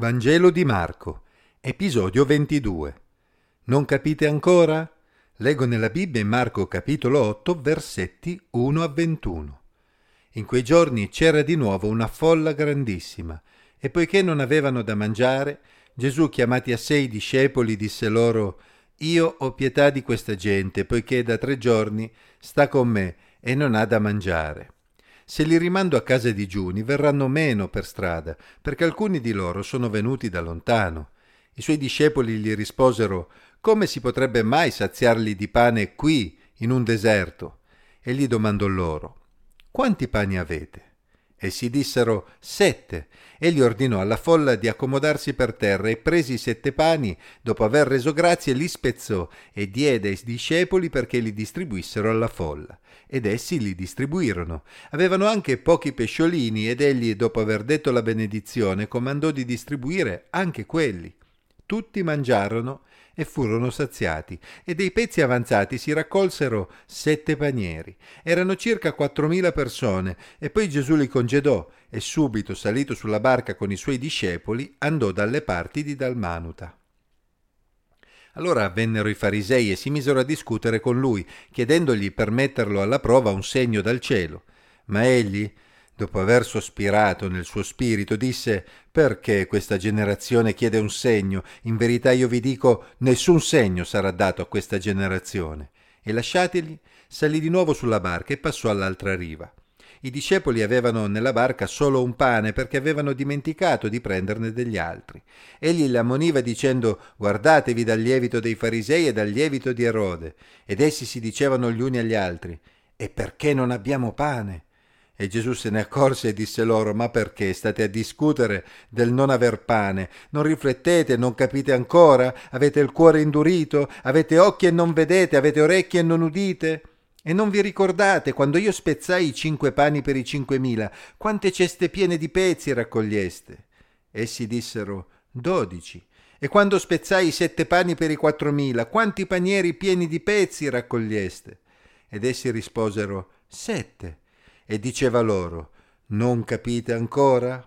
Vangelo di Marco, episodio 22. Non capite ancora? Leggo nella Bibbia in Marco capitolo 8, versetti 1 a 21. In quei giorni c'era di nuovo una folla grandissima, e poiché non avevano da mangiare, Gesù, chiamati a sé i discepoli, disse loro, Io ho pietà di questa gente, poiché da tre giorni sta con me e non ha da mangiare. Se li rimando a casa digiuni, verranno meno per strada, perché alcuni di loro sono venuti da lontano. I suoi discepoli gli risposero, Come si potrebbe mai saziarli di pane qui, in un deserto? E gli domandò loro, Quanti pani avete? Essi dissero sette. Egli ordinò alla folla di accomodarsi per terra e presi i sette pani, dopo aver reso grazie, li spezzò e diede ai discepoli perché li distribuissero alla folla. Ed essi li distribuirono. Avevano anche pochi pesciolini ed egli, dopo aver detto la benedizione, comandò di distribuire anche quelli. Tutti mangiarono e furono saziati, e dei pezzi avanzati si raccolsero sette panieri. Erano circa quattromila persone, e poi Gesù li congedò, e subito, salito sulla barca con i suoi discepoli, andò dalle parti di Dalmanuta. Allora vennero i farisei e si misero a discutere con lui, chiedendogli per metterlo alla prova un segno dal cielo. Ma egli, dopo aver sospirato nel suo spirito, disse Perché questa generazione chiede un segno? In verità io vi dico, nessun segno sarà dato a questa generazione. E lasciategli, salì di nuovo sulla barca e passò all'altra riva. I discepoli avevano nella barca solo un pane perché avevano dimenticato di prenderne degli altri. Egli l'ammoniva dicendo Guardatevi dal lievito dei farisei e dal lievito di Erode. Ed essi si dicevano gli uni agli altri E perché non abbiamo pane? E Gesù se ne accorse e disse loro, ma perché state a discutere del non aver pane? Non riflettete, non capite ancora? Avete il cuore indurito? Avete occhi e non vedete? Avete orecchie e non udite? E non vi ricordate quando io spezzai i cinque pani per i cinquemila, quante ceste piene di pezzi raccoglieste? Essi dissero, dodici. E quando spezzai i sette pani per i quattromila, quanti panieri pieni di pezzi raccoglieste? Ed essi risposero, sette e diceva loro, non capite ancora?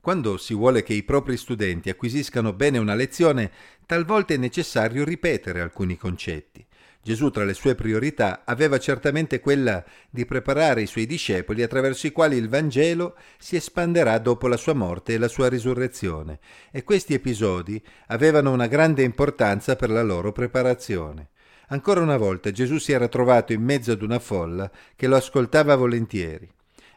Quando si vuole che i propri studenti acquisiscano bene una lezione, talvolta è necessario ripetere alcuni concetti. Gesù tra le sue priorità aveva certamente quella di preparare i suoi discepoli attraverso i quali il Vangelo si espanderà dopo la sua morte e la sua risurrezione, e questi episodi avevano una grande importanza per la loro preparazione. Ancora una volta Gesù si era trovato in mezzo ad una folla che lo ascoltava volentieri.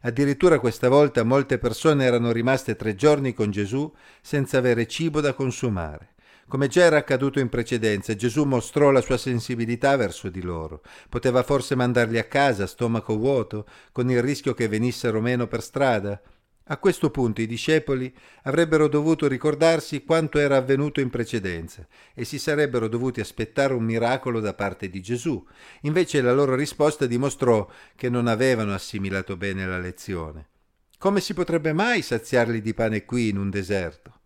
Addirittura questa volta molte persone erano rimaste tre giorni con Gesù senza avere cibo da consumare. Come già era accaduto in precedenza, Gesù mostrò la sua sensibilità verso di loro. Poteva forse mandarli a casa stomaco vuoto, con il rischio che venissero meno per strada? A questo punto i discepoli avrebbero dovuto ricordarsi quanto era avvenuto in precedenza e si sarebbero dovuti aspettare un miracolo da parte di Gesù. Invece la loro risposta dimostrò che non avevano assimilato bene la lezione. Come si potrebbe mai saziarli di pane qui in un deserto?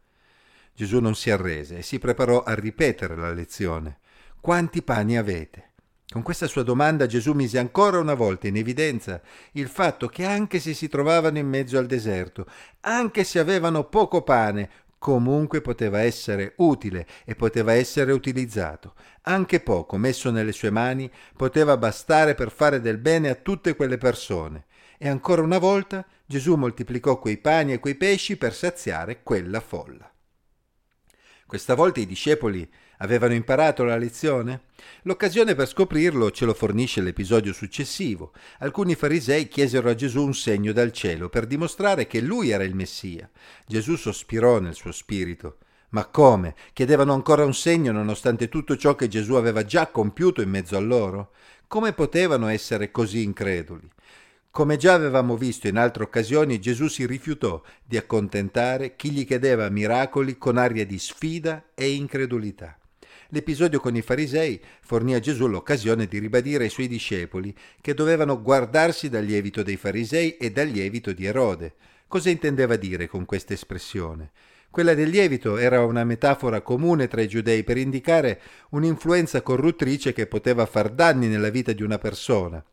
Gesù non si arrese e si preparò a ripetere la lezione. Quanti pani avete? Con questa sua domanda Gesù mise ancora una volta in evidenza il fatto che anche se si trovavano in mezzo al deserto, anche se avevano poco pane, comunque poteva essere utile e poteva essere utilizzato. Anche poco messo nelle sue mani poteva bastare per fare del bene a tutte quelle persone. E ancora una volta Gesù moltiplicò quei pani e quei pesci per saziare quella folla. Questa volta i discepoli avevano imparato la lezione? L'occasione per scoprirlo ce lo fornisce l'episodio successivo. Alcuni farisei chiesero a Gesù un segno dal cielo per dimostrare che lui era il Messia. Gesù sospirò nel suo spirito. Ma come? Chiedevano ancora un segno nonostante tutto ciò che Gesù aveva già compiuto in mezzo a loro? Come potevano essere così increduli? Come già avevamo visto in altre occasioni, Gesù si rifiutò di accontentare chi gli chiedeva miracoli con aria di sfida e incredulità. L'episodio con i farisei fornì a Gesù l'occasione di ribadire ai suoi discepoli che dovevano guardarsi dal lievito dei farisei e dal lievito di Erode. Cosa intendeva dire con questa espressione? Quella del lievito era una metafora comune tra i giudei per indicare un'influenza corruttrice che poteva far danni nella vita di una persona.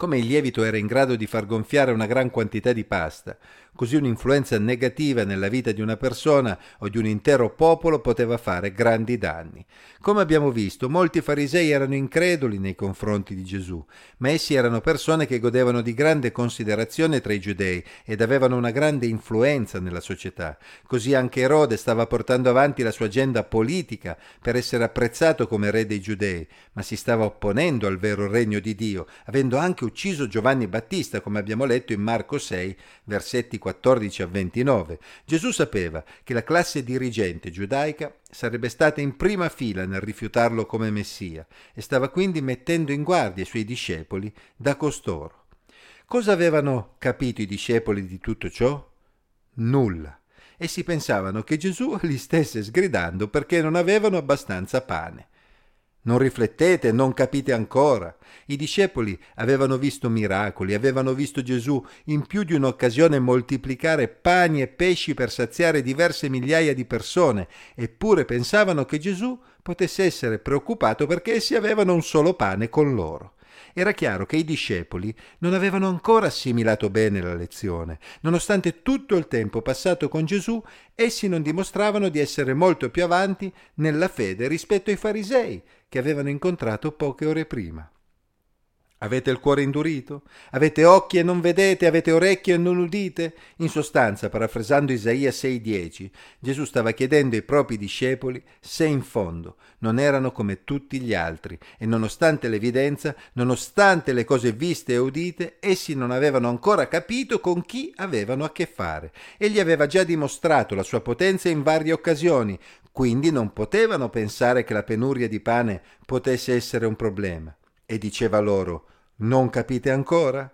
Come il lievito era in grado di far gonfiare una gran quantità di pasta, Così un'influenza negativa nella vita di una persona o di un intero popolo poteva fare grandi danni. Come abbiamo visto, molti farisei erano increduli nei confronti di Gesù, ma essi erano persone che godevano di grande considerazione tra i giudei ed avevano una grande influenza nella società. Così anche Erode stava portando avanti la sua agenda politica per essere apprezzato come re dei giudei, ma si stava opponendo al vero regno di Dio, avendo anche ucciso Giovanni Battista, come abbiamo letto in Marco 6, versetti 14 a 29. Gesù sapeva che la classe dirigente giudaica sarebbe stata in prima fila nel rifiutarlo come Messia e stava quindi mettendo in guardia i suoi discepoli da costoro. Cosa avevano capito i discepoli di tutto ciò? Nulla. Essi pensavano che Gesù li stesse sgridando perché non avevano abbastanza pane. Non riflettete, non capite ancora. I discepoli avevano visto miracoli, avevano visto Gesù in più di un'occasione moltiplicare pani e pesci per saziare diverse migliaia di persone, eppure pensavano che Gesù potesse essere preoccupato perché essi avevano un solo pane con loro. Era chiaro che i discepoli non avevano ancora assimilato bene la lezione. Nonostante tutto il tempo passato con Gesù, essi non dimostravano di essere molto più avanti nella fede rispetto ai farisei, che avevano incontrato poche ore prima. Avete il cuore indurito? Avete occhi e non vedete? Avete orecchie e non udite? In sostanza, parafrasando Isaia 6:10, Gesù stava chiedendo ai propri discepoli se in fondo non erano come tutti gli altri e nonostante l'evidenza, nonostante le cose viste e udite, essi non avevano ancora capito con chi avevano a che fare. Egli aveva già dimostrato la sua potenza in varie occasioni, quindi non potevano pensare che la penuria di pane potesse essere un problema. E diceva loro, non capite ancora?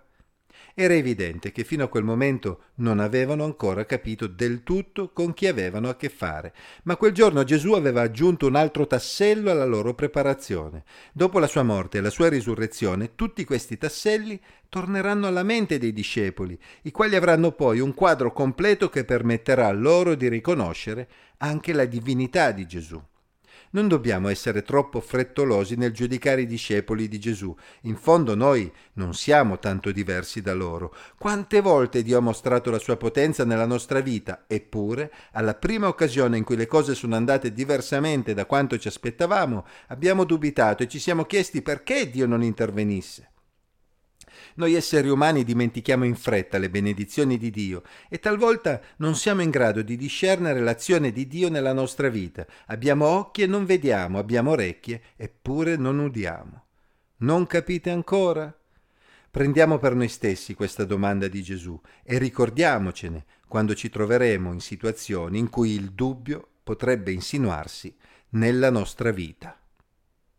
Era evidente che fino a quel momento non avevano ancora capito del tutto con chi avevano a che fare, ma quel giorno Gesù aveva aggiunto un altro tassello alla loro preparazione. Dopo la sua morte e la sua risurrezione, tutti questi tasselli torneranno alla mente dei discepoli, i quali avranno poi un quadro completo che permetterà loro di riconoscere anche la divinità di Gesù. Non dobbiamo essere troppo frettolosi nel giudicare i discepoli di Gesù. In fondo noi non siamo tanto diversi da loro. Quante volte Dio ha mostrato la sua potenza nella nostra vita, eppure, alla prima occasione in cui le cose sono andate diversamente da quanto ci aspettavamo, abbiamo dubitato e ci siamo chiesti perché Dio non intervenisse. Noi esseri umani dimentichiamo in fretta le benedizioni di Dio e talvolta non siamo in grado di discernere l'azione di Dio nella nostra vita. Abbiamo occhi e non vediamo, abbiamo orecchie eppure non udiamo. Non capite ancora? Prendiamo per noi stessi questa domanda di Gesù e ricordiamocene quando ci troveremo in situazioni in cui il dubbio potrebbe insinuarsi nella nostra vita.